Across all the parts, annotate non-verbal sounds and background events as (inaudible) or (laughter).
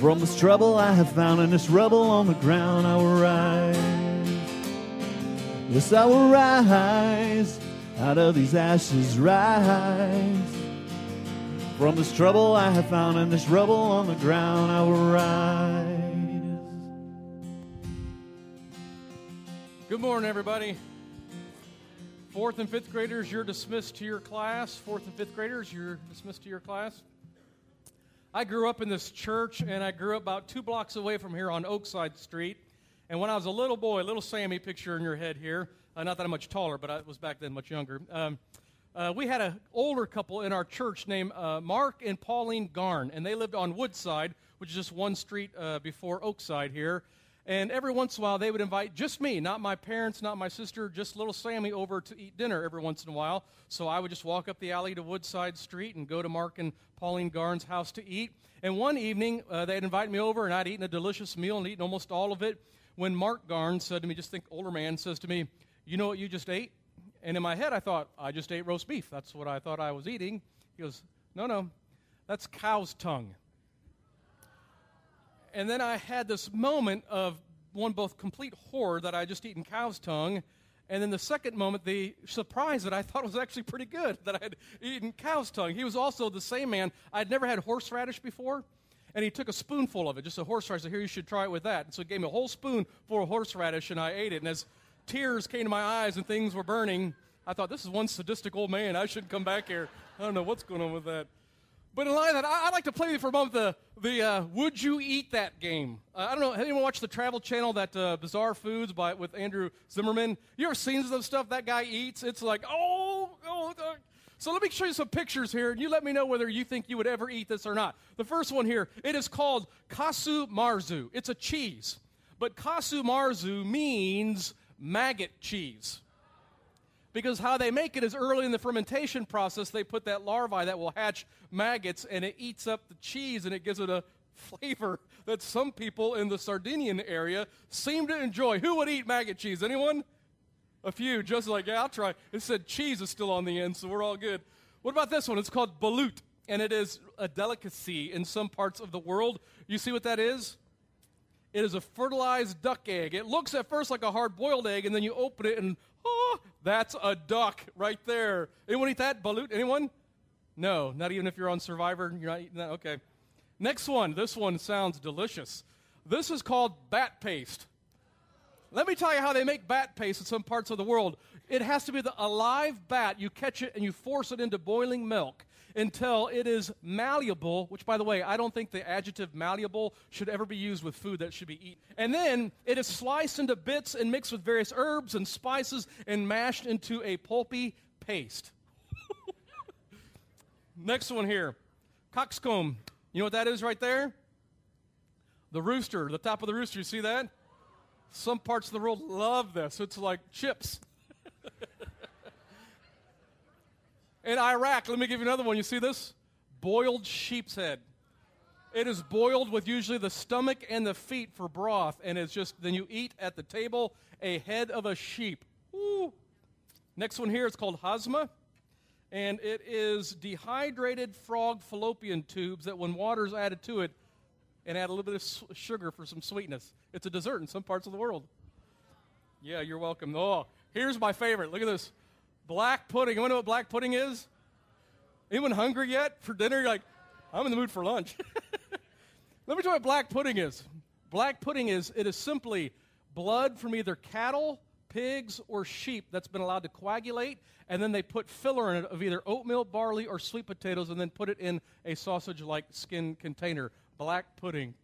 From this trouble I have found and this rubble on the ground, I will rise. Yes, I will rise out of these ashes, rise. From this trouble I have found and this rubble on the ground, I will rise. Good morning, everybody. Fourth and fifth graders, you're dismissed to your class. Fourth and fifth graders, you're dismissed to your class. I grew up in this church, and I grew up about two blocks away from here on Oakside Street. And when I was a little boy, little Sammy, picture in your head here, uh, not that I'm much taller, but I was back then much younger. Um, uh, we had an older couple in our church named uh, Mark and Pauline Garn, and they lived on Woodside, which is just one street uh, before Oakside here. And every once in a while, they would invite just me, not my parents, not my sister, just little Sammy over to eat dinner every once in a while. So I would just walk up the alley to Woodside Street and go to Mark and Pauline Garn's house to eat. And one evening, uh, they'd invite me over, and I'd eaten a delicious meal and eaten almost all of it. When Mark Garn said to me, just think, older man, says to me, You know what you just ate? And in my head, I thought, I just ate roast beef. That's what I thought I was eating. He goes, No, no, that's cow's tongue. And then I had this moment of one both complete horror that I just eaten cow's tongue, and then the second moment, the surprise that I thought was actually pretty good that I had eaten cow's tongue. He was also the same man. I'd never had horseradish before, and he took a spoonful of it, just a horseradish. Said, Here, you should try it with that. And so he gave me a whole spoon full of horseradish, and I ate it. And as tears came to my eyes and things were burning, I thought, this is one sadistic old man. I shouldn't come back here. I don't know what's going on with that. But in light of that, I, would like to play for a moment the, the uh, Would You Eat That game. Uh, I don't know, have anyone watch the Travel Channel, that uh, Bizarre Foods by, with Andrew Zimmern? You ever seen some stuff that guy eats? It's like, oh, oh. So let me show you some pictures here, and you let me know whether you think you would ever eat this or not. The first one here, it is called Casu Marzu. It's a cheese. But Casu Marzu means maggot cheese because how they make it is early in the fermentation process, they put that larvae that will hatch maggots and it eats up the cheese and it gives it a (laughs) flavor that some people in the Sardinian area seem to enjoy. Who would eat maggot cheese? Anyone? A few, just like, yeah, I'll try. It said cheese is still on the end, so we're all good. What about this one? It's called balut, and it is a delicacy in some parts of the world. You see what that is? It is a fertilized duck egg. It looks at first like a hard boiled egg, and then you open it, and oh, that's a duck right there. Anyone eat that? Balut? Anyone? No, not even if you're on Survivor. You're not eating that? Okay. Next one. This one sounds delicious. This is called bat paste. Let me tell you how they make bat paste in some parts of the world. It has to be the alive bat. You catch it and you force it into boiling milk until it is malleable, which, by the way, I don't think the adjective malleable should ever be used with food that should be eaten. And then it is sliced into bits and mixed with various herbs and spices and mashed into a pulpy paste. (laughs) Next one here cockscomb. You know what that is right there? The rooster, the top of the rooster. You see that? Some parts of the world love this. It's like chips. In Iraq, let me give you another one. You see this? Boiled sheep's head. It is boiled with usually the stomach and the feet for broth, and it's just then you eat at the table a head of a sheep. Next one here is called hazma, and it is dehydrated frog fallopian tubes that, when water is added to it, and add a little bit of sugar for some sweetness. It's a dessert in some parts of the world. Yeah, you're welcome. Oh, here's my favorite. Look at this. Black pudding. You know what black pudding is? Anyone hungry yet for dinner? You're like, I'm in the mood for lunch. (laughs) Let me tell you what black pudding is. Black pudding is it is simply blood from either cattle, pigs, or sheep that's been allowed to coagulate, and then they put filler in it of either oatmeal, barley, or sweet potatoes, and then put it in a sausage-like skin container. Black pudding.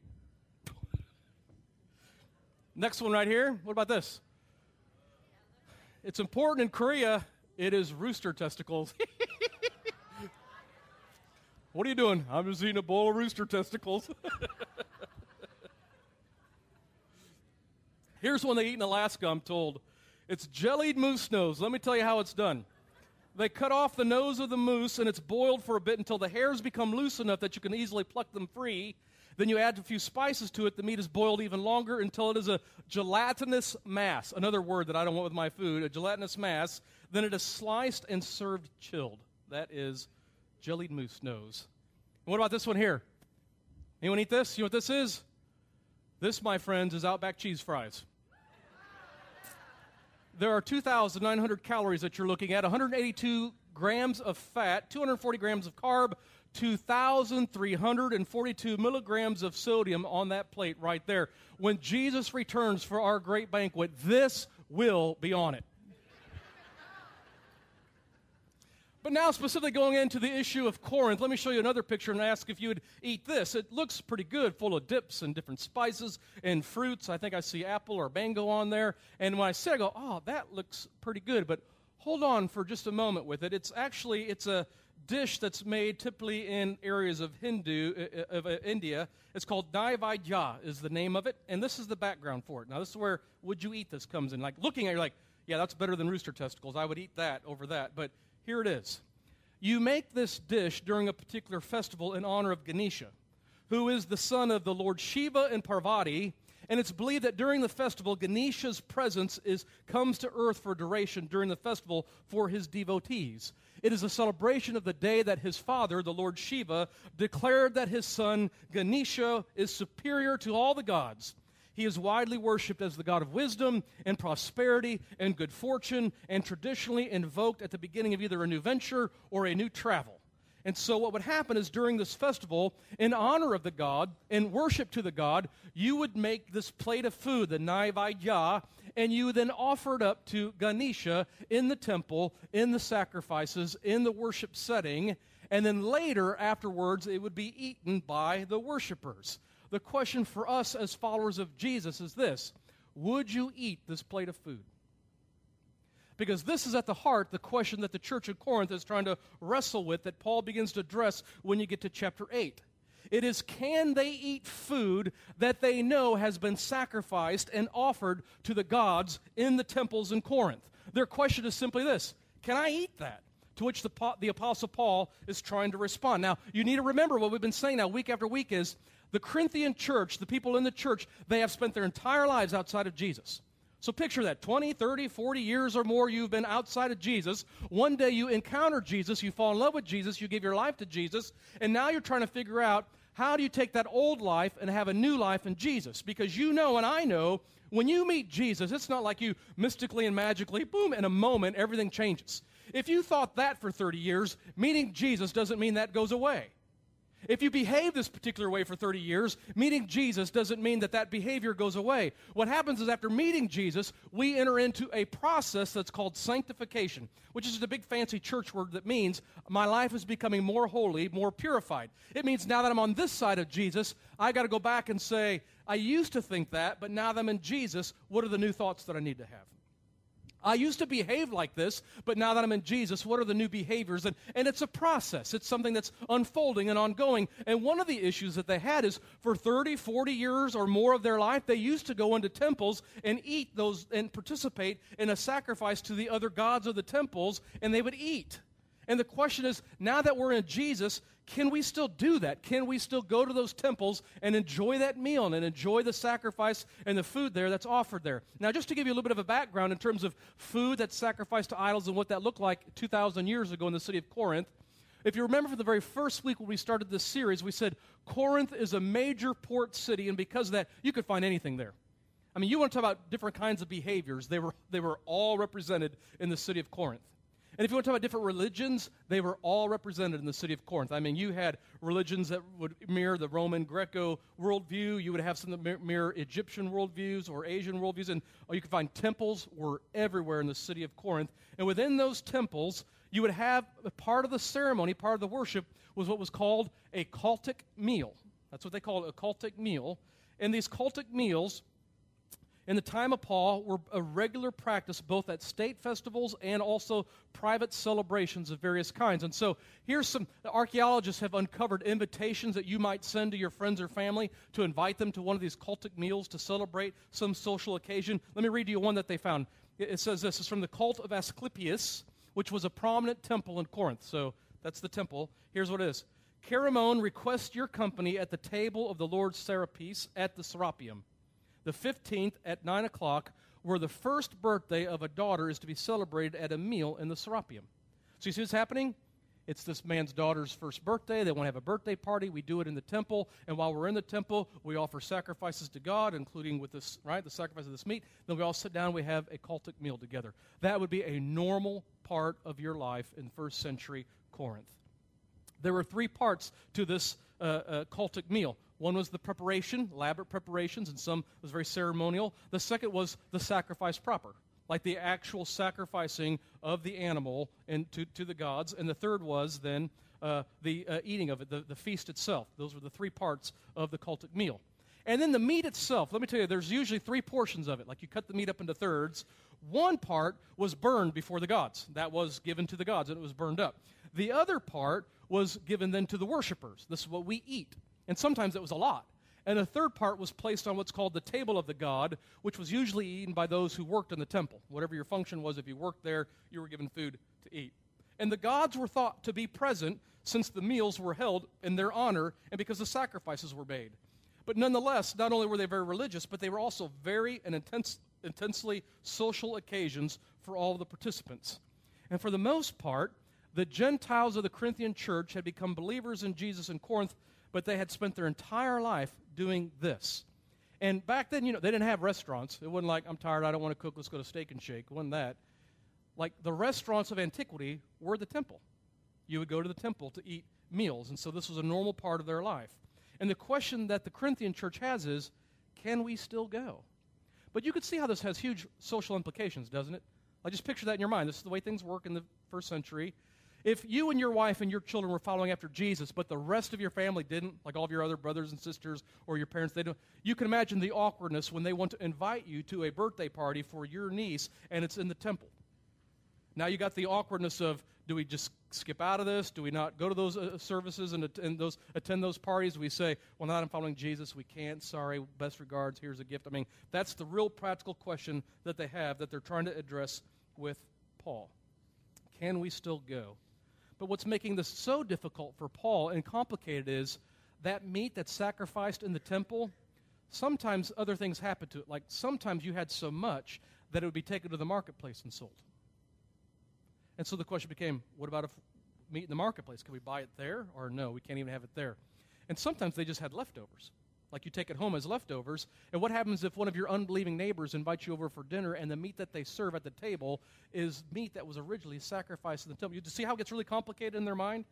Next one right here. What about this? It's important in Korea it is rooster testicles. (laughs) what are you doing? I'm just eating a bowl of rooster testicles. (laughs) Here's one they eat in Alaska, I'm told. It's jellied moose nose. Let me tell you how it's done. They cut off the nose of the moose and it's boiled for a bit until the hairs become loose enough that you can easily pluck them free. Then you add a few spices to it. The meat is boiled even longer until it is a gelatinous mass. Another word that I don't want with my food, a gelatinous mass. Then it is sliced and served chilled. That is jellied moose nose. And what about this one here? Anyone eat this? You know what this is? This, my friends, is Outback cheese fries. There are 2,900 calories that you're looking at, 182 grams of fat, 240 grams of carb, 2,342 milligrams of sodium on that plate right there. When Jesus returns for our great banquet, this will be on it. But now, specifically going into the issue of Corinth, let me show you another picture and ask if you would eat this. It looks pretty good, full of dips and different spices and fruits. I think I see apple or mango on there. And when I see I go, oh, that looks pretty good. But hold on for just a moment with it. It's actually, it's a dish that's made typically in areas of Hindu, uh, uh, of uh, India. It's called Naivaidya is the name of it. And this is the background for it. Now, this is where would you eat this comes in. Like looking at it, you're like, yeah, that's better than rooster testicles. I would eat that over that. But here it is. You make this dish during a particular festival in honor of Ganesha, who is the son of the Lord Shiva and Parvati. And it's believed that during the festival, Ganesha's presence is, comes to earth for duration during the festival for his devotees. It is a celebration of the day that his father, the Lord Shiva, declared that his son Ganesha is superior to all the gods he is widely worshiped as the God of wisdom and prosperity and good fortune, and traditionally invoked at the beginning of either a new venture or a new travel. And so, what would happen is during this festival, in honor of the God, in worship to the God, you would make this plate of food, the Naivaidya, and you then offer it up to Ganesha in the temple, in the sacrifices, in the worship setting. And then later, afterwards, it would be eaten by the worshipers the question for us as followers of Jesus is this Would you eat this plate of food? Because this is at the heart the question that the church of Corinth is trying to wrestle with that Paul begins to address when you get to chapter 8. It is can they eat food that they know has been sacrificed and offered to the gods in the temples in Corinth? Their question is simply this Can I eat that? To which the, the Apostle Paul is trying to respond. Now, you need to remember what we've been saying now week after week is the Corinthian church, the people in the church, they have spent their entire lives outside of Jesus. So picture that 20, 30, 40 years or more you've been outside of Jesus. One day you encounter Jesus, you fall in love with Jesus, you give your life to Jesus, and now you're trying to figure out how do you take that old life and have a new life in Jesus? Because you know and I know when you meet Jesus, it's not like you mystically and magically, boom, in a moment, everything changes. If you thought that for 30 years, meeting Jesus doesn't mean that goes away. If you behave this particular way for 30 years, meeting Jesus doesn't mean that that behavior goes away. What happens is after meeting Jesus, we enter into a process that's called sanctification, which is a big fancy church word that means my life is becoming more holy, more purified. It means now that I'm on this side of Jesus, I got to go back and say, I used to think that, but now that I'm in Jesus, what are the new thoughts that I need to have? I used to behave like this, but now that I'm in Jesus, what are the new behaviors? And, and it's a process. It's something that's unfolding and ongoing. And one of the issues that they had is for 30, 40 years or more of their life, they used to go into temples and eat those and participate in a sacrifice to the other gods of the temples, and they would eat. And the question is now that we're in Jesus, can we still do that? Can we still go to those temples and enjoy that meal and enjoy the sacrifice and the food there that's offered there? Now, just to give you a little bit of a background in terms of food that's sacrificed to idols and what that looked like 2,000 years ago in the city of Corinth, if you remember from the very first week when we started this series, we said Corinth is a major port city, and because of that, you could find anything there. I mean, you want to talk about different kinds of behaviors, they were, they were all represented in the city of Corinth. And if you want to talk about different religions, they were all represented in the city of Corinth. I mean, you had religions that would mirror the Roman Greco worldview. You would have some that mirror Egyptian worldviews or Asian worldviews. And you could find temples were everywhere in the city of Corinth. And within those temples, you would have part of the ceremony, part of the worship, was what was called a cultic meal. That's what they called a cultic meal. And these cultic meals in the time of Paul were a regular practice both at state festivals and also private celebrations of various kinds. And so here's some archaeologists have uncovered invitations that you might send to your friends or family to invite them to one of these cultic meals to celebrate some social occasion. Let me read you one that they found. It says this is from the cult of Asclepius, which was a prominent temple in Corinth. So that's the temple. Here's what it is. Chaeremon requests your company at the table of the Lord Serapis at the Serapeum the 15th at 9 o'clock, where the first birthday of a daughter is to be celebrated at a meal in the Serapeum. So you see what's happening? It's this man's daughter's first birthday. They want to have a birthday party. We do it in the temple. And while we're in the temple, we offer sacrifices to God, including with this, right, the sacrifice of this meat. Then we all sit down we have a cultic meal together. That would be a normal part of your life in first century Corinth. There were three parts to this uh, uh, cultic meal. One was the preparation, elaborate preparations, and some was very ceremonial. The second was the sacrifice proper like the actual sacrificing of the animal and to, to the gods. And the third was then uh, the uh, eating of it, the, the feast itself. Those were the three parts of the cultic meal. And then the meat itself, let me tell you, there's usually three portions of it. Like you cut the meat up into thirds. One part was burned before the gods. That was given to the gods, and it was burned up. The other part was given then to the worshipers. This is what we eat. And sometimes it was a lot. And a third part was placed on what's called the table of the god, which was usually eaten by those who worked in the temple. Whatever your function was, if you worked there, you were given food to eat. And the gods were thought to be present since the meals were held in their honor and because the sacrifices were made. But nonetheless, not only were they very religious, but they were also very and intense, intensely social occasions for all the participants. And for the most part, the Gentiles of the Corinthian church had become believers in Jesus in Corinth but they had spent their entire life doing this. And back then, you know, they didn't have restaurants. It wasn't like, I'm tired, I don't want to cook, let's go to Steak and Shake. It wasn't that. Like the restaurants of antiquity were the temple. You would go to the temple to eat meals. And so this was a normal part of their life. And the question that the Corinthian church has is can we still go? But you could see how this has huge social implications, doesn't it? I just picture that in your mind. This is the way things work in the first century. If you and your wife and your children were following after Jesus, but the rest of your family didn't, like all of your other brothers and sisters or your parents, they don't, you can imagine the awkwardness when they want to invite you to a birthday party for your niece and it's in the temple. Now you got the awkwardness of do we just skip out of this? Do we not go to those uh, services and, and those, attend those parties? We say, well, not I'm following Jesus. We can't. Sorry. Best regards. Here's a gift. I mean, that's the real practical question that they have that they're trying to address with Paul. Can we still go? But what's making this so difficult for Paul and complicated is that meat that's sacrificed in the temple, sometimes other things happen to it. Like sometimes you had so much that it would be taken to the marketplace and sold. And so the question became what about if meat in the marketplace? Can we buy it there? Or no, we can't even have it there. And sometimes they just had leftovers. Like you take it home as leftovers. And what happens if one of your unbelieving neighbors invites you over for dinner and the meat that they serve at the table is meat that was originally sacrificed in the temple? You see how it gets really complicated in their mind?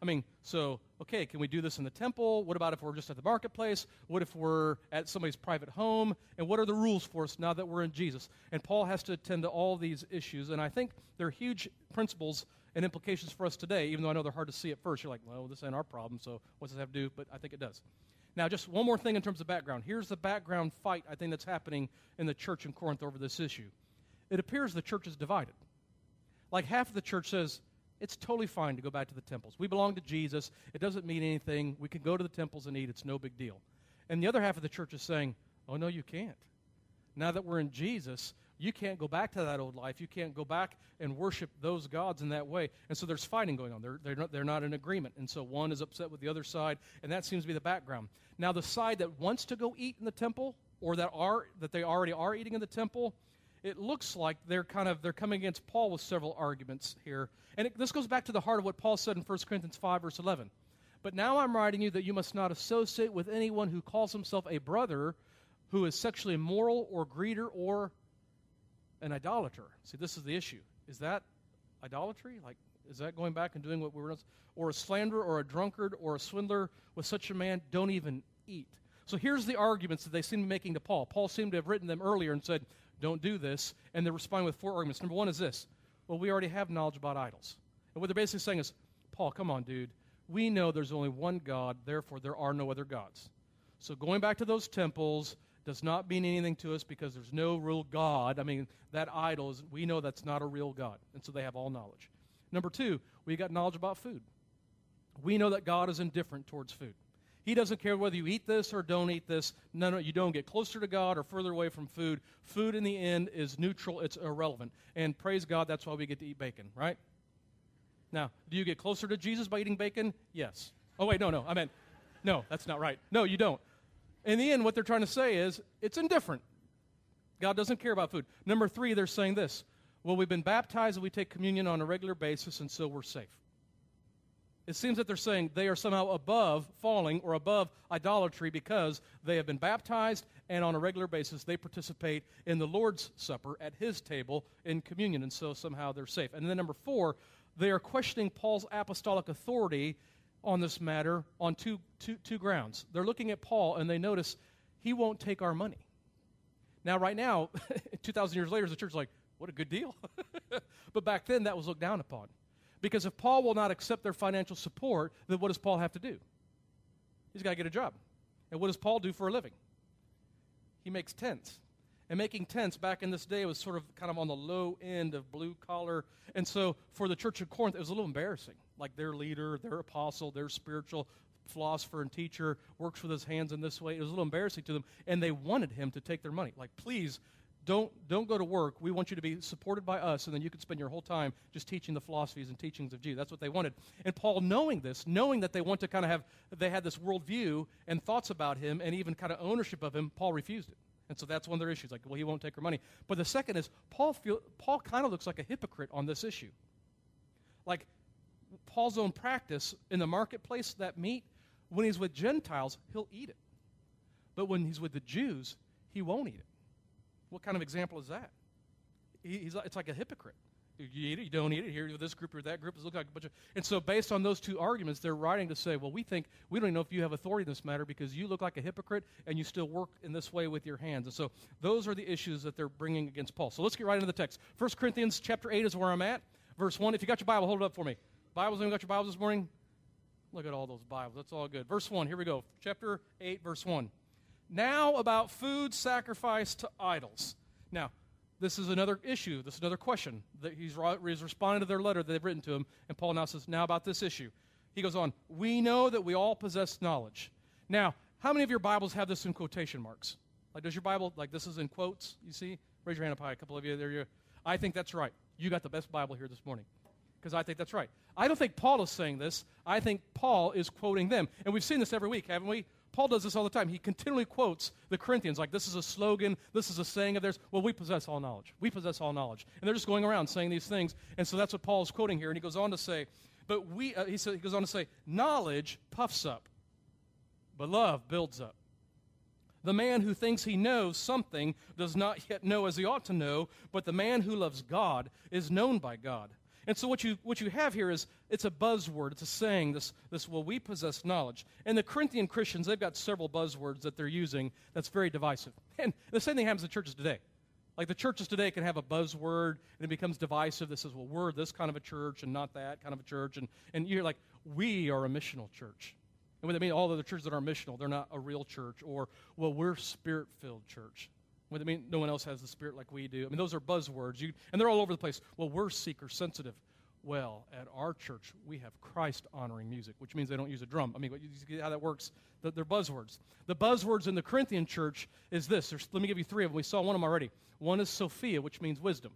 I mean, so, okay, can we do this in the temple? What about if we're just at the marketplace? What if we're at somebody's private home? And what are the rules for us now that we're in Jesus? And Paul has to attend to all these issues. And I think there are huge principles and implications for us today, even though I know they're hard to see at first. You're like, well, this ain't our problem, so what's this have to do? But I think it does. Now, just one more thing in terms of background. Here's the background fight I think that's happening in the church in Corinth over this issue. It appears the church is divided. Like half of the church says, it's totally fine to go back to the temples. We belong to Jesus. It doesn't mean anything. We can go to the temples and eat. It's no big deal. And the other half of the church is saying, oh, no, you can't. Now that we're in Jesus, you can't go back to that old life. You can't go back and worship those gods in that way. And so there's fighting going on. They're, they're, not, they're not in agreement. And so one is upset with the other side, and that seems to be the background. Now, the side that wants to go eat in the temple, or that, are, that they already are eating in the temple, it looks like they're kind of they're coming against Paul with several arguments here. And it, this goes back to the heart of what Paul said in 1 Corinthians 5, verse 11. But now I'm writing you that you must not associate with anyone who calls himself a brother who is sexually immoral or greeter or an idolater. See, this is the issue. Is that idolatry? Like, is that going back and doing what we were, or a slanderer, or a drunkard, or a swindler? With such a man, don't even eat. So here's the arguments that they seem to be making to Paul. Paul seemed to have written them earlier and said, don't do this. And they're responding with four arguments. Number one is this well, we already have knowledge about idols. And what they're basically saying is, Paul, come on, dude. We know there's only one God, therefore there are no other gods. So going back to those temples, does not mean anything to us because there's no real God. I mean, that idol is, we know that's not a real God. And so they have all knowledge. Number two, we got knowledge about food. We know that God is indifferent towards food. He doesn't care whether you eat this or don't eat this. No, no, you don't get closer to God or further away from food. Food in the end is neutral, it's irrelevant. And praise God, that's why we get to eat bacon, right? Now, do you get closer to Jesus by eating bacon? Yes. Oh, wait, no, no. I meant, no, that's not right. No, you don't. In the end, what they're trying to say is it's indifferent. God doesn't care about food. Number three, they're saying this well, we've been baptized and we take communion on a regular basis, and so we're safe. It seems that they're saying they are somehow above falling or above idolatry because they have been baptized and on a regular basis they participate in the Lord's Supper at his table in communion, and so somehow they're safe. And then number four, they are questioning Paul's apostolic authority on this matter on two, two, two grounds. They're looking at Paul and they notice he won't take our money. Now, right now, (laughs) 2,000 years later, the church is like, what a good deal. (laughs) but back then, that was looked down upon. Because if Paul will not accept their financial support, then what does Paul have to do? He's got to get a job. And what does Paul do for a living? He makes tents. And making tents back in this day was sort of kind of on the low end of blue collar. And so for the church of Corinth, it was a little embarrassing. Like their leader, their apostle, their spiritual philosopher and teacher works with his hands in this way. It was a little embarrassing to them. And they wanted him to take their money. Like, please don't, don't go to work. We want you to be supported by us, and then you can spend your whole time just teaching the philosophies and teachings of Jesus. That's what they wanted. And Paul, knowing this, knowing that they want to kind of have, they had this worldview and thoughts about him and even kind of ownership of him, Paul refused it. And so that's one of their issues. Like, well, he won't take our money. But the second is, Paul, feel, Paul kind of looks like a hypocrite on this issue. Like, Paul's own practice in the marketplace, that meat, when he's with Gentiles, he'll eat it. But when he's with the Jews, he won't eat it. What kind of example is that? He, he's, it's like a hypocrite. You eat it, you don't eat it. Here, this group or that group is looking like a bunch of. And so, based on those two arguments, they're writing to say, well, we think we don't even know if you have authority in this matter because you look like a hypocrite and you still work in this way with your hands. And so, those are the issues that they're bringing against Paul. So let's get right into the text. 1 Corinthians chapter eight is where I'm at. Verse one. If you got your Bible, hold it up for me. Bibles, anyone got your Bibles this morning? Look at all those Bibles. That's all good. Verse one. Here we go. Chapter eight, verse one. Now about food sacrificed to idols. Now, this is another issue. This is another question. That he's, he's responding to their letter that they've written to him. And Paul now says, Now about this issue. He goes on, We know that we all possess knowledge. Now, how many of your Bibles have this in quotation marks? Like, does your Bible, like, this is in quotes, you see? Raise your hand up high. A couple of you, there you I think that's right. You got the best Bible here this morning because I think that's right. I don't think Paul is saying this. I think Paul is quoting them. And we've seen this every week, haven't we? Paul does this all the time. He continually quotes the Corinthians like this is a slogan, this is a saying of theirs. Well, we possess all knowledge. We possess all knowledge. And they're just going around saying these things. And so that's what Paul is quoting here. And he goes on to say, but we, uh, he, says, he goes on to say, knowledge puffs up, but love builds up. The man who thinks he knows something does not yet know as he ought to know, but the man who loves God is known by God. And so what you, what you have here is it's a buzzword. It's a saying, this, this, well, we possess knowledge. And the Corinthian Christians, they've got several buzzwords that they're using that's very divisive. (laughs) And the same thing happens in churches today. Like the churches today can have a buzzword and it becomes divisive This says, well, we're this kind of a church and not that kind of a church. And, and you're like, we are a missional church. And what they mean, all other churches that are missional, they're not a real church. Or, well, we're spirit filled church. I mean, no one else has the Spirit like we do. I mean, those are buzzwords, you, and they're all over the place. Well, we're seeker sensitive. Well, at our church, we have Christ honoring music, which means they don't use a drum. I mean, you see how that works? They're buzzwords. The buzzwords in the Corinthian church is this. There's, let me give you three of them. We saw one of them already. One is Sophia, which means wisdom.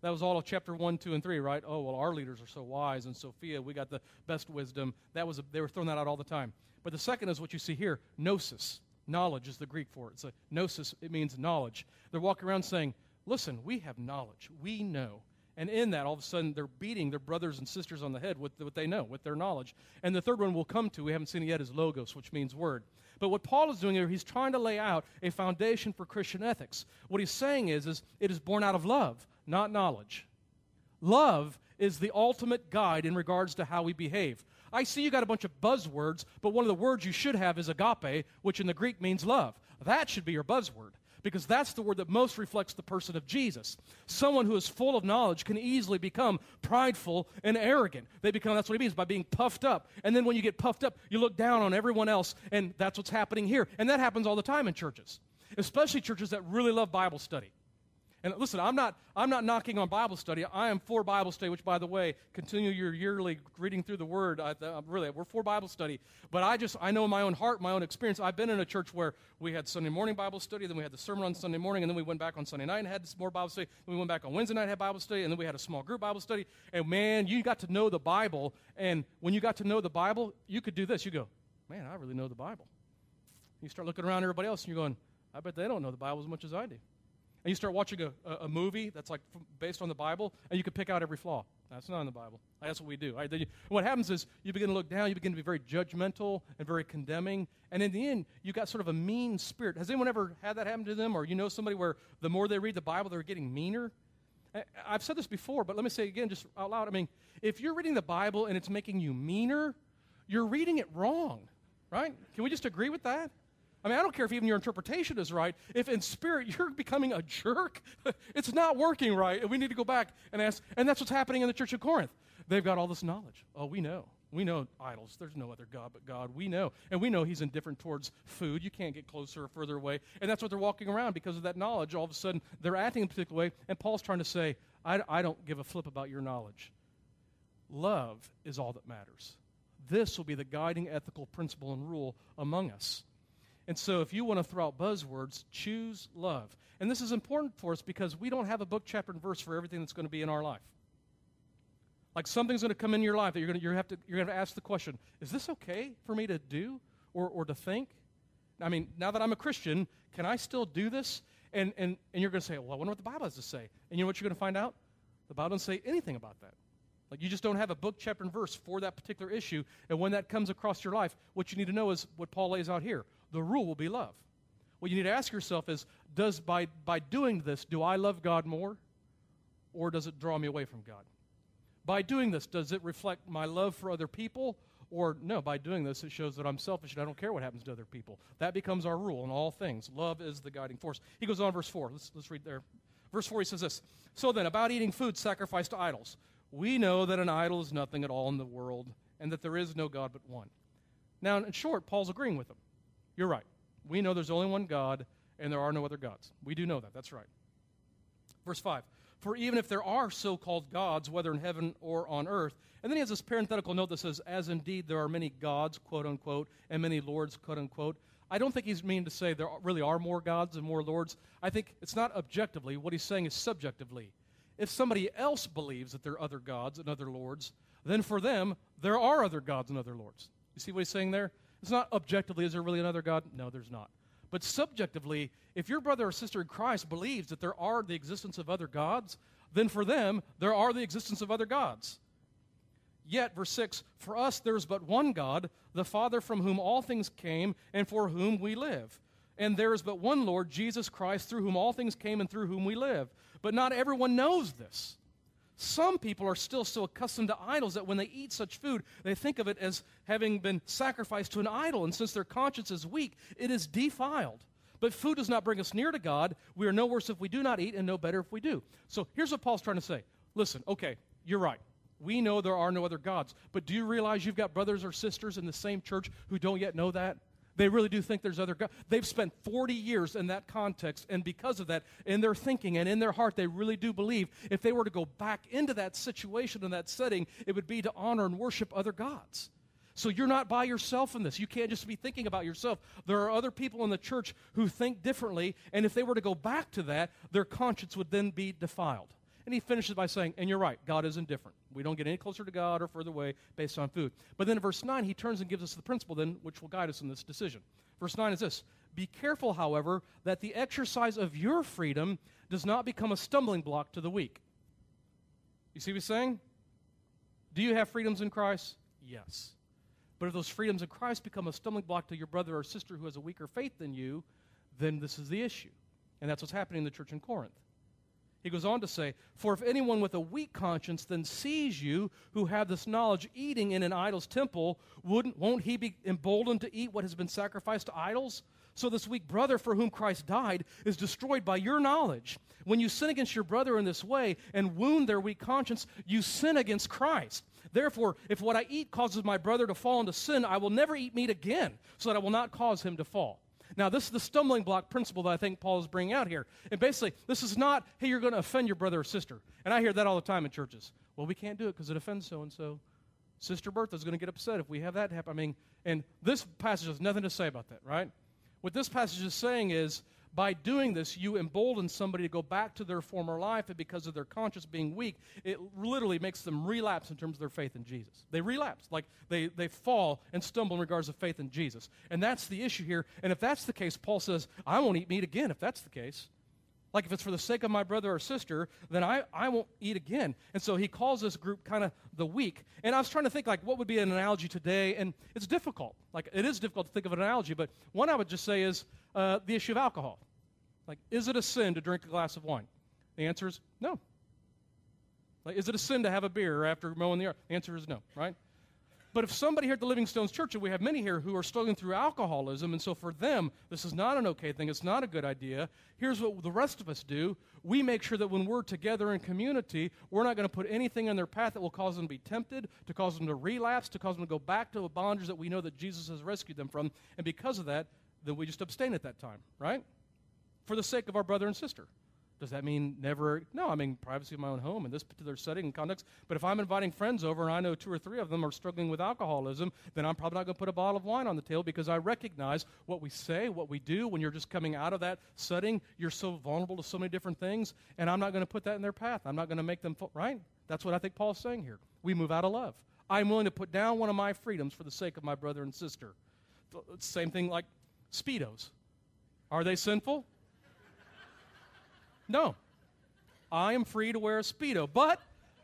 That was all of chapter 1, 2, and 3, right? Oh, well, our leaders are so wise, and Sophia, we got the best wisdom. That was a, they were throwing that out all the time. But the second is what you see here gnosis. Knowledge is the Greek for it. It's a gnosis, it means knowledge. They're walking around saying, Listen, we have knowledge. We know. And in that, all of a sudden, they're beating their brothers and sisters on the head with what they know, with their knowledge. And the third one we'll come to, we haven't seen it yet, is logos, which means word. But what Paul is doing here, he's trying to lay out a foundation for Christian ethics. What he's saying is, is it is born out of love, not knowledge. Love is the ultimate guide in regards to how we behave. I see you got a bunch of buzzwords, but one of the words you should have is agape, which in the Greek means love. That should be your buzzword because that's the word that most reflects the person of Jesus. Someone who is full of knowledge can easily become prideful and arrogant. They become, that's what he means by being puffed up. And then when you get puffed up, you look down on everyone else, and that's what's happening here. And that happens all the time in churches, especially churches that really love Bible study. And listen, I'm not, I'm not knocking on Bible study. I am for Bible study, which, by the way, continue your yearly reading through the Word. I, uh, really, we're for Bible study. But I just, I know in my own heart, my own experience, I've been in a church where we had Sunday morning Bible study, then we had the sermon on Sunday morning, and then we went back on Sunday night and had more Bible study. Then we went back on Wednesday night and had Bible study, and then we had a small group Bible study. And man, you got to know the Bible. And when you got to know the Bible, you could do this. You go, man, I really know the Bible. You start looking around everybody else, and you're going, I bet they don't know the Bible as much as I do and you start watching a, a movie that's like based on the Bible, and you can pick out every flaw. That's not in the Bible. That's what we do. Right? What happens is you begin to look down, you begin to be very judgmental and very condemning, and in the end, you got sort of a mean spirit. Has anyone ever had that happen to them, or you know somebody where the more they read the Bible, they're getting meaner? I've said this before, but let me say again, just out loud. I mean, if you're reading the Bible and it's making you meaner, you're reading it wrong, right? Can we just agree with that? I mean, I don't care if even your interpretation is right. If in spirit (laughs) you're becoming a jerk, (laughs) it's not working right. And we need to go back and ask. And that's what's happening in the church of Corinth. They've got all this knowledge. Oh, we know. We know idols. There's no other God but God. We know. And we know He's indifferent towards food. You can't get closer or further away. And that's what they're walking around because of that knowledge. All of a sudden, they're acting in a particular way. And Paul's trying to say, I, I don't give a flip about your knowledge. Love is all that matters. This will be the guiding ethical principle and rule among us. And so, if you want to throw out buzzwords, choose love. And this is important for us because we don't have a book, chapter, and verse for everything that's going to be in our life. Like something's going to come in your life that you're going to, you have to, you're going to ask the question is this okay for me to do or, or to think? I mean, now that I'm a Christian, can I still do this? And, and, and you're going to say, well, I wonder what the Bible has to say. And you know what you're going to find out? The Bible doesn't say anything about that. Like you just don't have a book, chapter, and verse for that particular issue. And when that comes across your life, what you need to know is what Paul lays out here the rule will be love. What you need to ask yourself is does by, by doing this, do I love God more? Or does it draw me away from God? By doing this, does it reflect my love for other people? Or no, by doing this, it shows that I'm selfish and I don't care what happens to other people. That becomes our rule in all things. Love is the guiding force. He goes on, verse 4. Let's, let's read there. Verse 4, he says this So then, about eating food sacrificed to idols, we know that an idol is nothing at all in the world and that there is no God but one. Now, in short, Paul's agreeing with them. You're right. We know there's only one God, and there are no other gods. We do know that. That's right. Verse 5 For even if there are so called gods, whether in heaven or on earth, and then he has this parenthetical note that says, As indeed there are many gods, quote unquote, and many lords, quote unquote. I don't think he's meaning to say there really are more gods and more lords. I think it's not objectively. What he's saying is subjectively. If somebody else believes that there are other gods and other lords, then for them, there are other gods and other lords. You see what he's saying there? It's not objectively, is there really another God? No, there's not. But subjectively, if your brother or sister in Christ believes that there are the existence of other gods, then for them, there are the existence of other gods. Yet, verse 6 For us there is but one God, the Father from whom all things came and for whom we live. And there is but one Lord, Jesus Christ, through whom all things came and through whom we live. But not everyone knows this. Some people are still so accustomed to idols that when they eat such food, they think of it as having been sacrificed to an idol. And since their conscience is weak, it is defiled. But food does not bring us near to God. We are no worse if we do not eat, and no better if we do. So here's what Paul's trying to say Listen, okay, you're right. We know there are no other gods. But do you realize you've got brothers or sisters in the same church who don't yet know that? They really do think there's other God. They've spent 40 years in that context, and because of that, in their thinking and in their heart, they really do believe if they were to go back into that situation and that setting, it would be to honor and worship other gods. So you're not by yourself in this. You can't just be thinking about yourself. There are other people in the church who think differently, and if they were to go back to that, their conscience would then be defiled. And he finishes by saying, and you're right, God is indifferent. We don't get any closer to God or further away based on food. But then in verse 9, he turns and gives us the principle then which will guide us in this decision. Verse 9 is this Be careful, however, that the exercise of your freedom does not become a stumbling block to the weak. You see what he's saying? Do you have freedoms in Christ? Yes. But if those freedoms in Christ become a stumbling block to your brother or sister who has a weaker faith than you, then this is the issue. And that's what's happening in the church in Corinth. He goes on to say, For if anyone with a weak conscience then sees you who have this knowledge eating in an idol's temple, wouldn't, won't he be emboldened to eat what has been sacrificed to idols? So this weak brother for whom Christ died is destroyed by your knowledge. When you sin against your brother in this way and wound their weak conscience, you sin against Christ. Therefore, if what I eat causes my brother to fall into sin, I will never eat meat again, so that I will not cause him to fall. Now, this is the stumbling block principle that I think Paul is bringing out here. And basically, this is not, hey, you're going to offend your brother or sister. And I hear that all the time in churches. Well, we can't do it because it offends so and so. Sister Bertha's going to get upset if we have that happen. I mean, and this passage has nothing to say about that, right? What this passage is saying is by doing this, you embolden somebody to go back to their former life, and because of their conscience being weak, it literally makes them relapse in terms of their faith in Jesus. They relapse, like they, they fall and stumble in regards to faith in Jesus. And that's the issue here. And if that's the case, Paul says, I won't eat meat again if that's the case. Like if it's for the sake of my brother or sister, then I, I won't eat again. And so he calls this group kind of the weak. And I was trying to think like what would be an analogy today, and it's difficult. Like it is difficult to think of an analogy, but one I would just say is uh, the issue of alcohol. Like, is it a sin to drink a glass of wine? The answer is no. Like, is it a sin to have a beer after mowing the yard? The answer is no, right? But if somebody here at the Living Stones Church, and we have many here who are struggling through alcoholism, and so for them, this is not an okay thing, it's not a good idea, here's what the rest of us do. We make sure that when we're together in community, we're not going to put anything in their path that will cause them to be tempted, to cause them to relapse, to cause them to go back to a bondage that we know that Jesus has rescued them from. And because of that, then we just abstain at that time, right? For the sake of our brother and sister. Does that mean never? No, I mean privacy of my own home in this particular setting and context. But if I'm inviting friends over and I know two or three of them are struggling with alcoholism, then I'm probably not going to put a bottle of wine on the table because I recognize what we say, what we do when you're just coming out of that setting. You're so vulnerable to so many different things, and I'm not going to put that in their path. I'm not going to make them, right? That's what I think Paul's saying here. We move out of love. I'm willing to put down one of my freedoms for the sake of my brother and sister. Same thing like Speedos. Are they sinful? No. I am free to wear a Speedo, but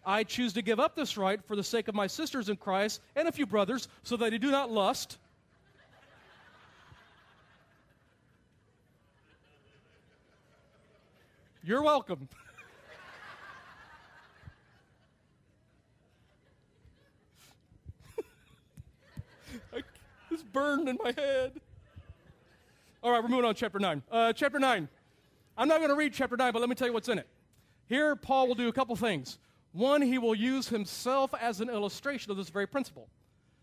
I choose to give up this right for the sake of my sisters in Christ and a few brothers so that they do not lust. You're welcome. (laughs) it's burned in my head. All right, we're moving on to chapter 9. Uh, chapter 9. I'm not going to read chapter 9, but let me tell you what's in it. Here, Paul will do a couple things. One, he will use himself as an illustration of this very principle.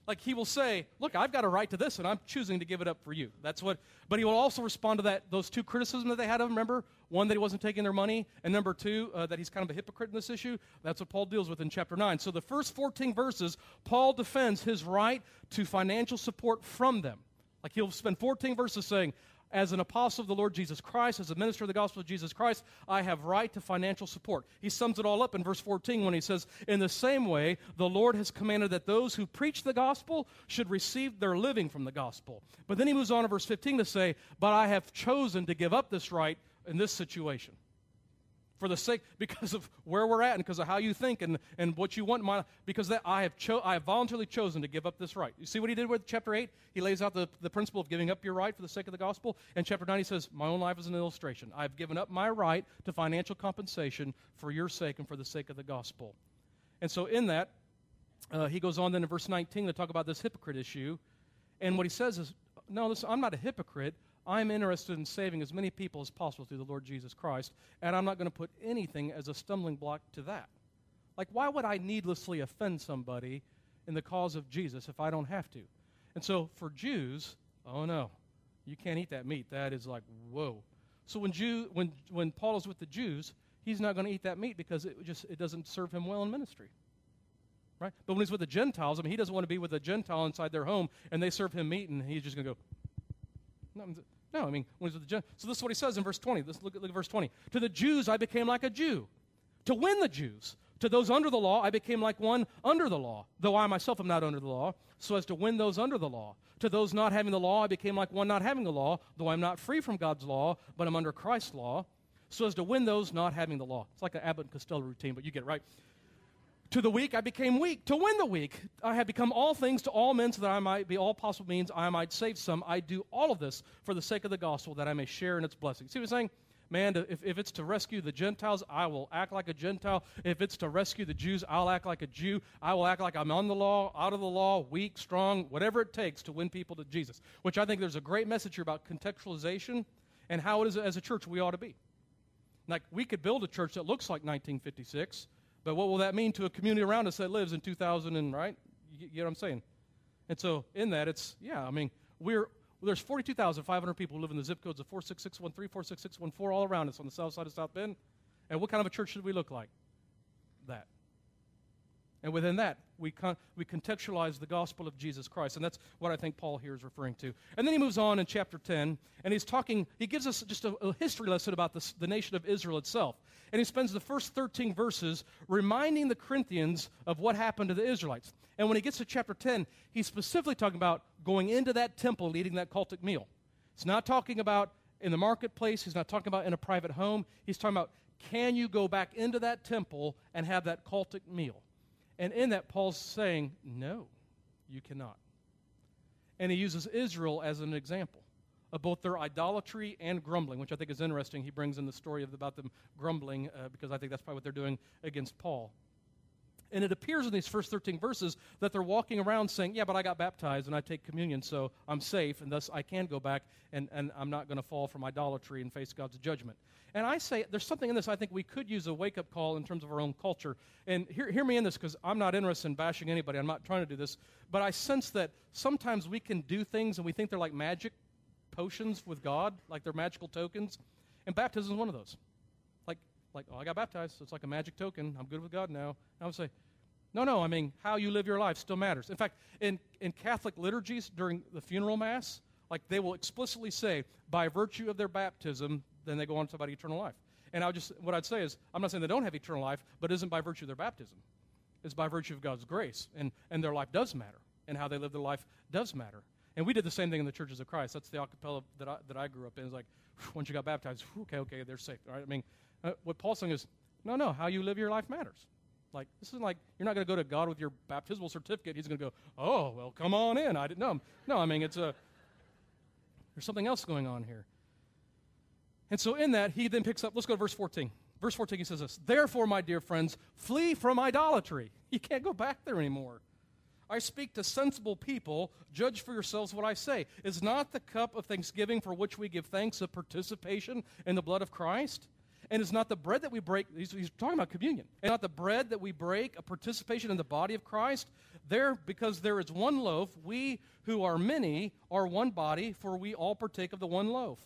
Like he will say, "Look, I've got a right to this, and I'm choosing to give it up for you." That's what. But he will also respond to that those two criticisms that they had of him. Remember, one that he wasn't taking their money, and number two uh, that he's kind of a hypocrite in this issue. That's what Paul deals with in chapter nine. So the first 14 verses, Paul defends his right to financial support from them. Like he'll spend 14 verses saying, as an apostle of the Lord Jesus Christ, as a minister of the gospel of Jesus Christ, I have right to financial support. He sums it all up in verse 14 when he says, In the same way, the Lord has commanded that those who preach the gospel should receive their living from the gospel. But then he moves on to verse 15 to say, But I have chosen to give up this right in this situation for the sake (laughs) because of where we're at and because of how you think and, and what you want my because that I have cho- I have voluntarily chosen to give up this right. You see what he did with chapter 8? He lays out the, the principle of giving up your right for the sake of the gospel. And chapter 9 he says, My own life is an illustration. I've given up my right to financial compensation for your sake and for the sake of the gospel. And so in that, uh, he goes on then in verse 19 to talk about this hypocrite issue. And what he says is, No, listen, I'm not a hypocrite. I'm interested in saving as many people as possible through the Lord Jesus Christ, and I'm not going to put anything as a stumbling block to that. Like, why would I needlessly offend somebody in the cause of Jesus if I don't have to? And so for Jews, oh no, you can't eat that meat. That is like, whoa. So when, Jew, when, when Paul is with the Jews, he's not going to eat that meat because it just it doesn't serve him well in ministry. Right? But when he's with the Gentiles, I mean, he doesn't want to be with a Gentile inside their home and they serve him meat and he's just going to go, no, I mean, when the So this is what he says in verse 20. Let's look at, look at verse 20. To the Jews I became like a Jew, to win the Jews. To those under the law I became like one under the law, though I myself am not under the law, so as to win those under the law. To those not having the law I became like one not having the law, though I'm not free from God's law, but I'm under Christ's law, so as to win those not having the law. It's like an Abbott and Costello routine, but you get it right. To the weak, I became weak. To win the weak, I have become all things to all men so that I might be all possible means I might save some. I do all of this for the sake of the gospel that I may share in its blessings. See what I'm saying? Man, if, if it's to rescue the Gentiles, I will act like a Gentile. If it's to rescue the Jews, I'll act like a Jew. I will act like I'm on the law, out of the law, weak, strong, whatever it takes to win people to Jesus. Which I think there's a great message here about contextualization and how it is as a church we ought to be. Like, we could build a church that looks like 1956 but what will that mean to a community around us that lives in 2000 and, right? You, know what I'm saying? And so in that, it's, yeah, I mean, we're, there's 42,500 people who live in the zip codes of 46613, 46614 all around us on the south side of South Bend. And what kind of a church should we look like? That. And within that, we, con- we contextualize the gospel of Jesus Christ. And that's what I think Paul here is referring to. And then he moves on in chapter 10, and he's talking, he gives us just a, a history lesson about this, the nation of Israel itself. And he spends the first 13 verses reminding the Corinthians of what happened to the Israelites. And when he gets to chapter 10, he's specifically talking about going into that temple and eating that cultic meal. It's not talking about in the marketplace. He's not talking about in a private home. He's talking about can you go back into that temple and have that cultic meal? And in that, Paul's saying, no, you cannot. And he uses Israel as an example of both their idolatry and grumbling, which I think is interesting. He brings in the story of, about them grumbling uh, because I think that's probably what they're doing against Paul. And it appears in these first 13 verses that they're walking around saying, Yeah, but I got baptized and I take communion, so I'm safe, and thus I can go back and, and I'm not going to fall from idolatry and face God's judgment. And I say, there's something in this I think we could use a wake up call in terms of our own culture. And hear, hear me in this because I'm not interested in bashing anybody. I'm not trying to do this. But I sense that sometimes we can do things and we think they're like magic potions with God, like they're magical tokens. And baptism is one of those. Like, oh, I got baptized, so it's like a magic token. I'm good with God now. And I would say, no, no, I mean, how you live your life still matters. In fact, in, in Catholic liturgies during the funeral mass, like they will explicitly say, by virtue of their baptism, then they go on to about eternal life. And I would just, what I'd say is, I'm not saying they don't have eternal life, but it isn't by virtue of their baptism. It's by virtue of God's grace. And, and their life does matter. And how they live their life does matter. And we did the same thing in the churches of Christ. That's the acapella that I, that I grew up in. It's like, once you got baptized, okay, okay, they're safe. All right? I mean, uh, what Paul's saying is, no, no, how you live your life matters. Like, this isn't like you're not going to go to God with your baptismal certificate. He's going to go, oh, well, come on in. I didn't know. No, I mean, it's a, there's something else going on here. And so, in that, he then picks up, let's go to verse 14. Verse 14, he says this Therefore, my dear friends, flee from idolatry. (laughs) You can't go back there anymore. I speak to sensible people. Judge for yourselves what I say. Is not the cup of thanksgiving for which we give thanks a participation in the blood of Christ? And it's not the bread that we break, he's, he's, talking about communion, and not the bread that we break a participation in the body of Christ? There, because there is one loaf, we who are many are one body, for we all partake of the one loaf.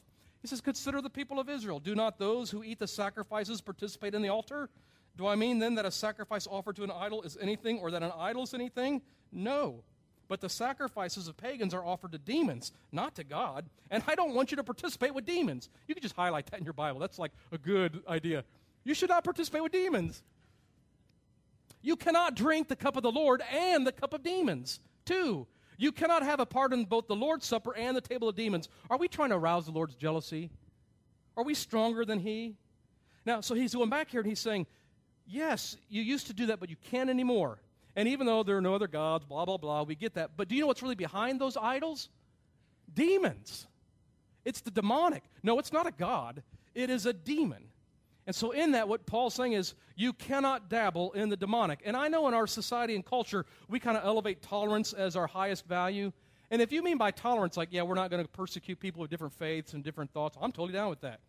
He says, Consider the people of Israel. Do not those who eat the sacrifices participate in the altar? Do I mean then that a sacrifice offered to an idol is anything, or that an idol is anything? No. But the sacrifices of pagans are offered to demons, not to God. And I don't want you to participate with demons. You can just highlight that in your Bible. That's like a good idea. You should not participate with demons. You cannot drink the cup of the Lord and the cup of demons, too. You cannot have a part in both the Lord's Supper and the table of demons. Are we trying to arouse the Lord's jealousy? Are we stronger than He? Now, so he's going back here and he's saying, Yes, you used to do that, but you can't anymore. And even though there are no other gods, blah, blah, blah, we get that. But do you know what's really behind those idols? Demons. It's the demonic. No, it's not a god, it is a demon. And so, in that, what Paul's saying is, you cannot dabble in the demonic. And I know in our society and culture, we kind of elevate tolerance as our highest value. And if you mean by tolerance, like, yeah, we're not going to persecute people with different faiths and different thoughts, I'm totally down with that.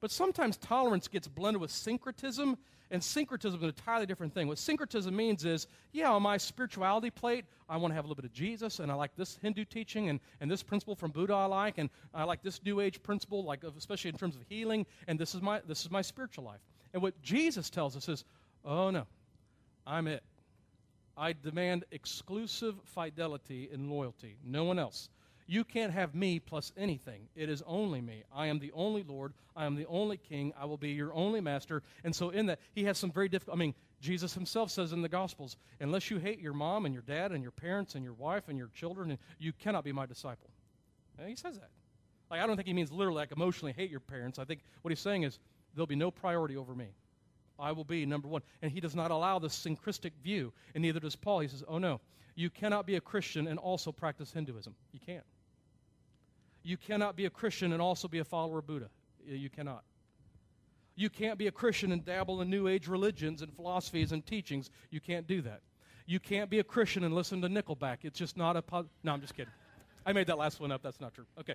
But sometimes tolerance gets blended with syncretism, and syncretism is an entirely different thing. What syncretism means is, yeah, on my spirituality plate, I want to have a little bit of Jesus, and I like this Hindu teaching, and, and this principle from Buddha I like, and I like this New Age principle, like especially in terms of healing, and this is my this is my spiritual life. And what Jesus tells us is, oh no, I'm it. I demand exclusive fidelity and loyalty, no one else. You can't have me plus anything. It is only me. I am the only Lord. I am the only King. I will be your only master. And so, in that, he has some very difficult. I mean, Jesus himself says in the Gospels, unless you hate your mom and your dad and your parents and your wife and your children, you cannot be my disciple. And he says that. Like, I don't think he means literally, like, emotionally hate your parents. I think what he's saying is, there'll be no priority over me. I will be number one. And he does not allow this syncretic view, and neither does Paul. He says, oh no, you cannot be a Christian and also practice Hinduism. You can't. You cannot be a Christian and also be a follower of Buddha. You cannot. You can't be a Christian and dabble in New Age religions and philosophies and teachings. You can't do that. You can't be a Christian and listen to Nickelback. It's just not a. Po- no, I'm just kidding. I made that last one up. That's not true. Okay.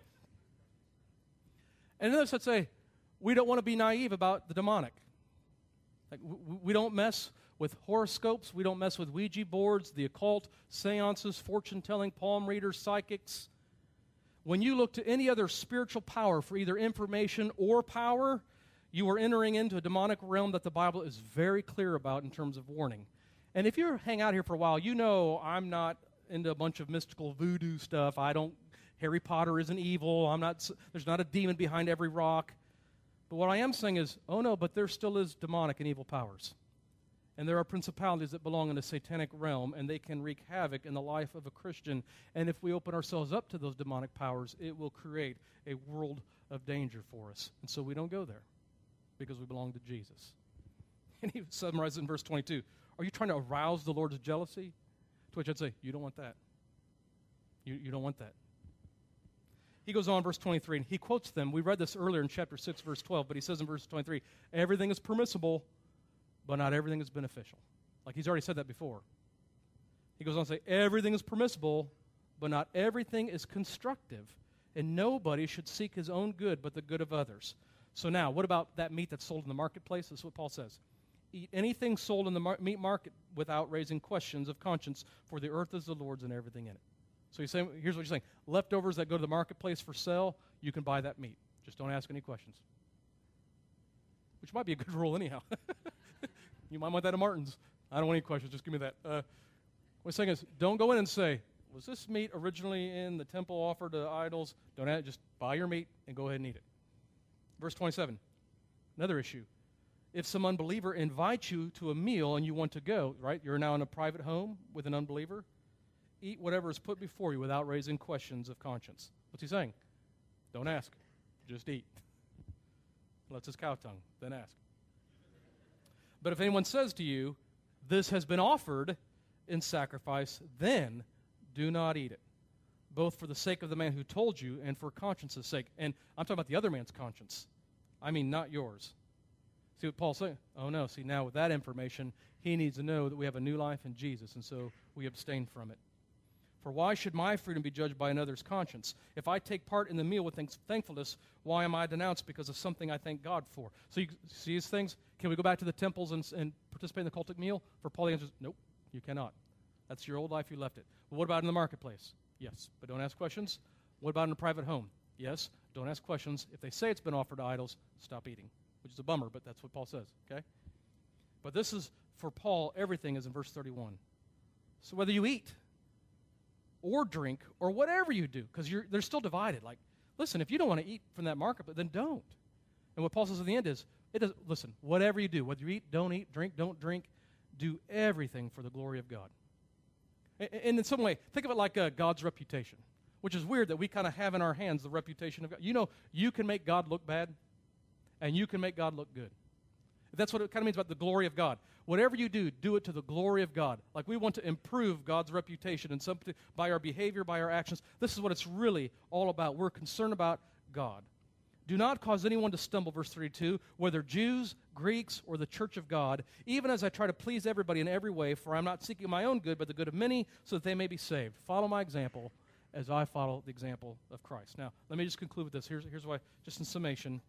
And then let's say we don't want to be naive about the demonic. Like we don't mess with horoscopes. We don't mess with Ouija boards, the occult, seances, fortune telling, palm readers, psychics. When you look to any other spiritual power for either information or power, you are entering into a demonic realm that the Bible is very clear about in terms of warning. And if you hang out here for a while, you know I'm not into a bunch of mystical voodoo stuff. I don't Harry Potter isn't evil. I'm not there's not a demon behind every rock. But what I am saying is, oh no, but there still is demonic and evil powers. And there are principalities that belong in the satanic realm, and they can wreak havoc in the life of a Christian. And if we open ourselves up to those demonic powers, it will create a world of danger for us. And so we don't go there because we belong to Jesus. (laughs) And he summarizes in verse 22 Are you trying to arouse the Lord's jealousy? To which I'd say, You don't want that. You, you don't want that. He goes on, verse 23, and he quotes them. We read this earlier in chapter 6, verse 12, but he says in verse 23 everything is permissible, but not everything is beneficial. Like he's already said that before. He goes on to say, everything is permissible, but not everything is constructive. And nobody should seek his own good, but the good of others. So now, what about that meat that's sold in the marketplace? That's what Paul says. Eat anything sold in the mar- meat market without raising questions of conscience, for the earth is the Lord's and everything in it. So he's saying, here's what he's saying leftovers that go to the marketplace for sale, you can buy that meat. Just don't ask any questions. Which might be a good rule, anyhow. (laughs) you might want that at Martin's. I don't want any questions, just give me that. Uh, what he's saying is, don't go in and say, was this meat originally in the temple offered to idols? Don't ask, just buy your meat and go ahead and eat it. Verse 27, another issue. If some unbeliever invites you to a meal and you want to go, right? You're now in a private home with an unbeliever. Eat whatever is put before you without raising questions of conscience. What's he saying? Don't ask, just eat. Let's his cow tongue, then ask. But if anyone says to you, This has been offered in sacrifice, then do not eat it, both for the sake of the man who told you and for conscience's sake. And I'm talking about the other man's conscience. I mean, not yours. See what Paul's saying? Oh, no. See, now with that information, he needs to know that we have a new life in Jesus, and so we abstain from it. For why should my freedom be judged by another's conscience? If I take part in the meal with thankfulness, why am I denounced because of something I thank God for? So you see these things? Can we go back to the temples and, and participate in the cultic meal? For Paul, the answer is nope, you cannot. That's your old life, you left it. But what about in the marketplace? Yes, but don't ask questions. What about in a private home? Yes, don't ask questions. If they say it's been offered to idols, stop eating, which is a bummer, but that's what Paul says, okay? But this is, for Paul, everything is in verse 31. So whether you eat, or drink or whatever you do because they're still divided. Like listen if you don't want to eat from that market then don't. And what paul says at the end is it does listen whatever you do whether you eat don't eat drink don't drink do everything for the glory of god. And in some way think of it like uh, god's reputation which is weird that we kind of have in our hands the reputation of god. You know you can make god look bad and you can make god look good that's what it kind of means about the glory of God. Whatever you do, do it to the glory of God. Like we want to improve God's reputation and something by our behavior, by our actions. This is what it's really all about. We're concerned about God. Do not cause anyone to stumble, verse 32, whether Jews, Greeks, or the church of God, even as I try to please everybody in every way, for I'm not seeking my own good, but the good of many, so that they may be saved. Follow my example as I follow the example of Christ. Now, let me just conclude with this. Here's, here's why, just in summation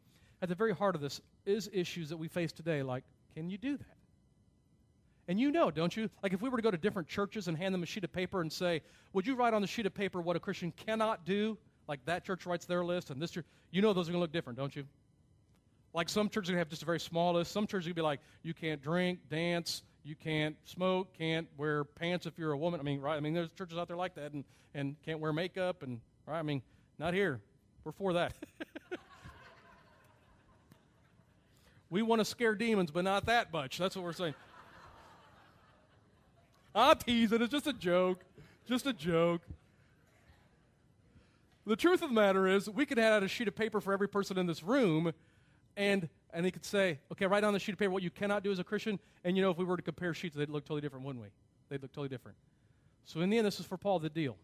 at the very heart of this is issues that we face today, like, can you do that? And you know, don't you? Like, if we were to go to different churches and hand them a sheet of paper and say, Would you write on the sheet of paper what a Christian cannot do? Like that church writes their list, and this church, you know, those are going to look different, don't you? Like some churches are going to have just a very small list. Some churches are going to be like, You can't drink, dance, you can't smoke, can't wear pants if you're a woman. I mean, right? I mean, there's churches out there like that, and, and can't wear makeup, and, right? I mean, not here. We're for that. (laughs) We want to scare demons, but not that much. That's what we're saying. (laughs) I'm teasing. It's just a joke. Just a joke. The truth of the matter is, we could have out a sheet of paper for every person in this room, and and he could say, okay, write on the sheet of paper what you cannot do as a Christian. And you know, if we were to compare sheets, they'd look totally different, wouldn't we? They'd look totally different. So in the end, this is for Paul the deal.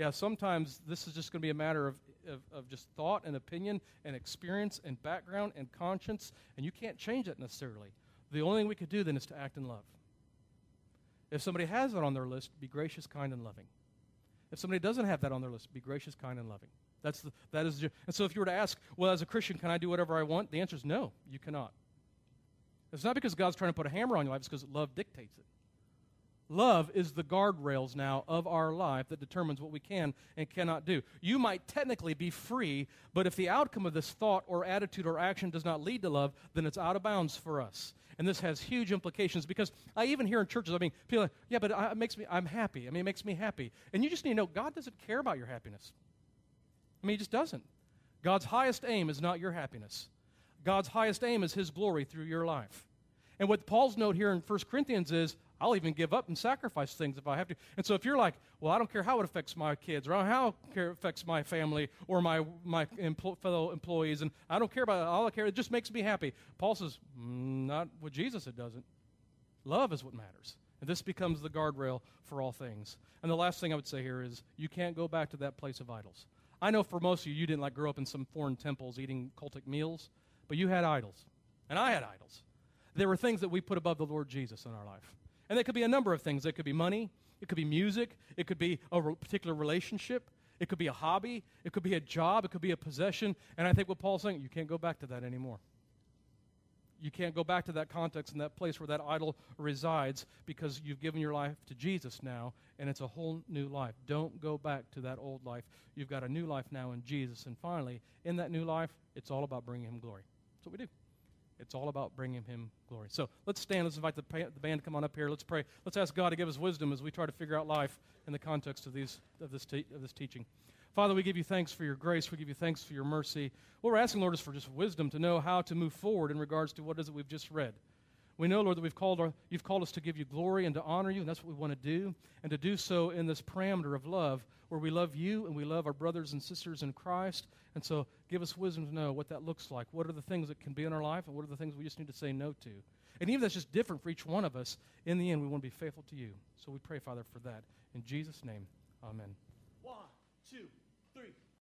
Yeah, sometimes this is just going to be a matter of of, of just thought and opinion and experience and background and conscience, and you can't change that necessarily. The only thing we could do then is to act in love. If somebody has that on their list, be gracious, kind, and loving. If somebody doesn't have that on their list, be gracious, kind, and loving. That's the, that is, the, and so if you were to ask, well, as a Christian, can I do whatever I want? The answer is no, you cannot. It's not because God's trying to put a hammer on your life, it's because love dictates it. Love is the guardrails now of our life that determines what we can and cannot do. You might technically be free, but if the outcome of this thought or attitude or action does not lead to love, then it's out of bounds for us. And this has huge implications because I even hear in churches, I mean, people are, yeah, but it makes me, I'm happy. I mean, it makes me happy. And you just need to know God doesn't care about your happiness. I mean, He just doesn't. God's highest aim is not your happiness. God's highest aim is His glory through your life. And what Paul's note here in 1 Corinthians is, I'll even give up and sacrifice things if I have to. And so if you're like, well, I don't care how it affects my kids, or how it affects my family or my, my empl- fellow employees, and I don't care about all I care, it just makes me happy. Paul says, mm, not with Jesus, it doesn't. Love is what matters. And this becomes the guardrail for all things. And the last thing I would say here is you can't go back to that place of idols. I know for most of you, you didn't like grow up in some foreign temples eating cultic meals, but you had idols. And I had idols. There were things that we put above the Lord Jesus in our life. And it could be a number of things. It could be money, it could be music, it could be a particular relationship, it could be a hobby, it could be a job, it could be a possession. And I think what Paul's saying, you can't go back to that anymore. You can't go back to that context and that place where that idol resides because you've given your life to Jesus now and it's a whole new life. Don't go back to that old life. You've got a new life now in Jesus. And finally, in that new life, it's all about bringing Him glory. That's what we do. It's all about bringing him glory. So let's stand. Let's invite the, the band to come on up here. Let's pray. Let's ask God to give us wisdom as we try to figure out life in the context of, these, of, this, te- of this teaching. Father, we give you thanks for your grace. We give you thanks for your mercy. What we're asking, Lord, is for just wisdom to know how to move forward in regards to what is it we've just read. We know, Lord, that we've called our, you've called us to give you glory and to honor you, and that's what we want to do, and to do so in this parameter of love, where we love you and we love our brothers and sisters in Christ. And so give us wisdom to know what that looks like. What are the things that can be in our life, and what are the things we just need to say no to? And even that's just different for each one of us, in the end, we want to be faithful to you. So we pray, Father, for that. In Jesus' name, amen. One, two.